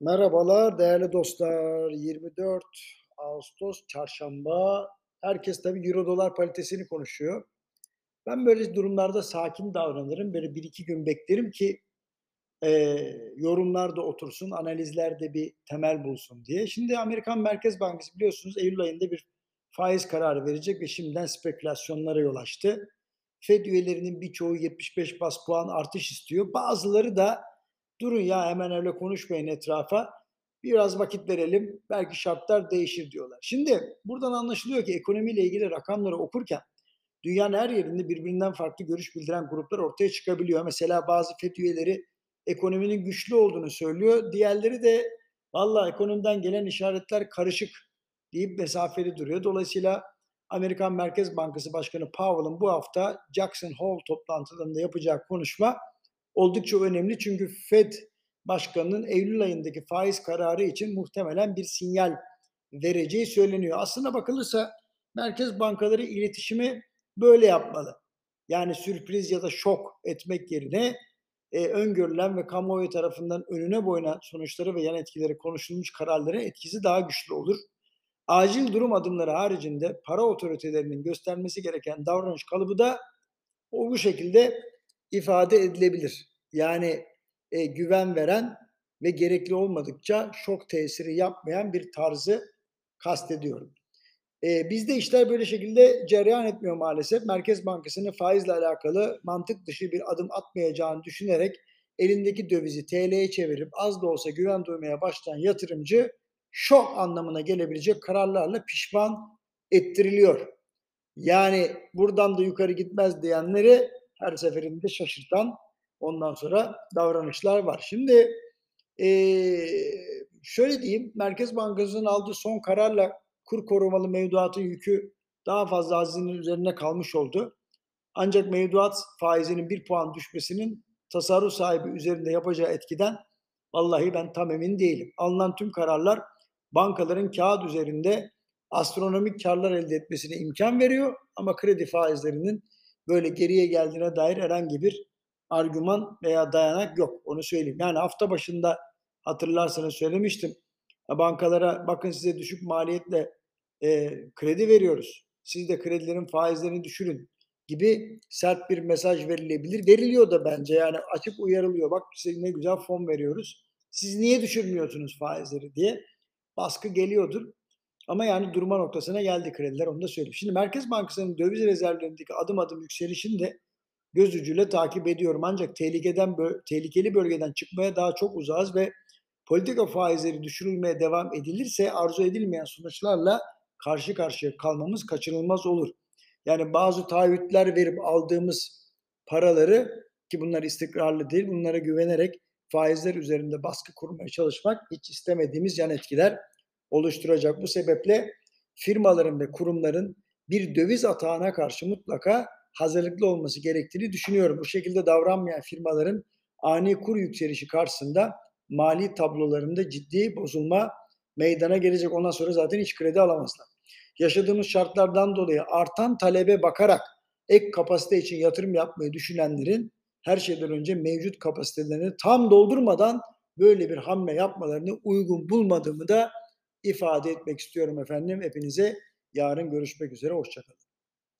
Merhabalar değerli dostlar. 24 Ağustos Çarşamba. Herkes tabii euro dolar paritesini konuşuyor. Ben böyle durumlarda sakin davranırım. Böyle bir iki gün beklerim ki eee, yorumlar da otursun, analizler de bir temel bulsun diye. Şimdi Amerikan Merkez Bankası biliyorsunuz Eylül ayında bir faiz kararı verecek ve şimdiden spekülasyonlara yol açtı. Fed üyelerinin birçoğu 75 bas puan artış istiyor. Bazıları da durun ya hemen öyle konuşmayın etrafa. Biraz vakit verelim. Belki şartlar değişir diyorlar. Şimdi buradan anlaşılıyor ki ekonomiyle ilgili rakamları okurken dünyanın her yerinde birbirinden farklı görüş bildiren gruplar ortaya çıkabiliyor. Mesela bazı FED üyeleri ekonominin güçlü olduğunu söylüyor. Diğerleri de valla ekonomiden gelen işaretler karışık deyip mesafeli duruyor. Dolayısıyla Amerikan Merkez Bankası Başkanı Powell'ın bu hafta Jackson Hole toplantılarında yapacağı konuşma oldukça önemli. Çünkü Fed Başkanı'nın Eylül ayındaki faiz kararı için muhtemelen bir sinyal vereceği söyleniyor. Aslına bakılırsa merkez bankaları iletişimi böyle yapmalı. Yani sürpriz ya da şok etmek yerine e, öngörülen ve kamuoyu tarafından önüne boyuna sonuçları ve yan etkileri konuşulmuş kararların etkisi daha güçlü olur. Acil durum adımları haricinde para otoritelerinin göstermesi gereken davranış kalıbı da o bu şekilde ifade edilebilir. Yani e, güven veren ve gerekli olmadıkça şok tesiri yapmayan bir tarzı kastediyorum. E, bizde işler böyle şekilde cereyan etmiyor maalesef. Merkez Bankası'nın faizle alakalı mantık dışı bir adım atmayacağını düşünerek elindeki dövizi TL'ye çevirip az da olsa güven duymaya başlayan yatırımcı şok anlamına gelebilecek kararlarla pişman ettiriliyor. Yani buradan da yukarı gitmez diyenleri her seferinde şaşırtan ondan sonra davranışlar var. Şimdi ee, şöyle diyeyim, Merkez Bankası'nın aldığı son kararla kur korumalı mevduatın yükü daha fazla hazinenin üzerine kalmış oldu. Ancak mevduat faizinin bir puan düşmesinin tasarruf sahibi üzerinde yapacağı etkiden vallahi ben tam emin değilim. Alınan tüm kararlar bankaların kağıt üzerinde astronomik karlar elde etmesine imkan veriyor ama kredi faizlerinin böyle geriye geldiğine dair herhangi bir argüman veya dayanak yok. Onu söyleyeyim. Yani hafta başında hatırlarsanız söylemiştim. Bankalara bakın size düşük maliyetle e, kredi veriyoruz. Siz de kredilerin faizlerini düşürün gibi sert bir mesaj verilebilir. Veriliyor da bence yani açık uyarılıyor. Bak size ne güzel fon veriyoruz. Siz niye düşürmüyorsunuz faizleri diye baskı geliyordur. Ama yani durma noktasına geldi krediler onu da söyleyeyim. Şimdi Merkez Bankası'nın döviz rezervlerindeki adım adım yükselişini de göz ucuyla takip ediyorum. Ancak tehlikeden tehlikeli bölgeden çıkmaya daha çok uzağız ve politika faizleri düşürülmeye devam edilirse arzu edilmeyen sonuçlarla karşı karşıya kalmamız kaçınılmaz olur. Yani bazı taahhütler verip aldığımız paraları ki bunlar istikrarlı değil, bunlara güvenerek faizler üzerinde baskı kurmaya çalışmak hiç istemediğimiz yan etkiler oluşturacak. Bu sebeple firmaların ve kurumların bir döviz atağına karşı mutlaka hazırlıklı olması gerektiğini düşünüyorum. Bu şekilde davranmayan firmaların ani kur yükselişi karşısında mali tablolarında ciddi bozulma meydana gelecek. Ondan sonra zaten hiç kredi alamazlar. Yaşadığımız şartlardan dolayı artan talebe bakarak ek kapasite için yatırım yapmayı düşünenlerin her şeyden önce mevcut kapasitelerini tam doldurmadan böyle bir hamle yapmalarını uygun bulmadığımı da ifade etmek istiyorum efendim. Hepinize yarın görüşmek üzere. Hoşçakalın.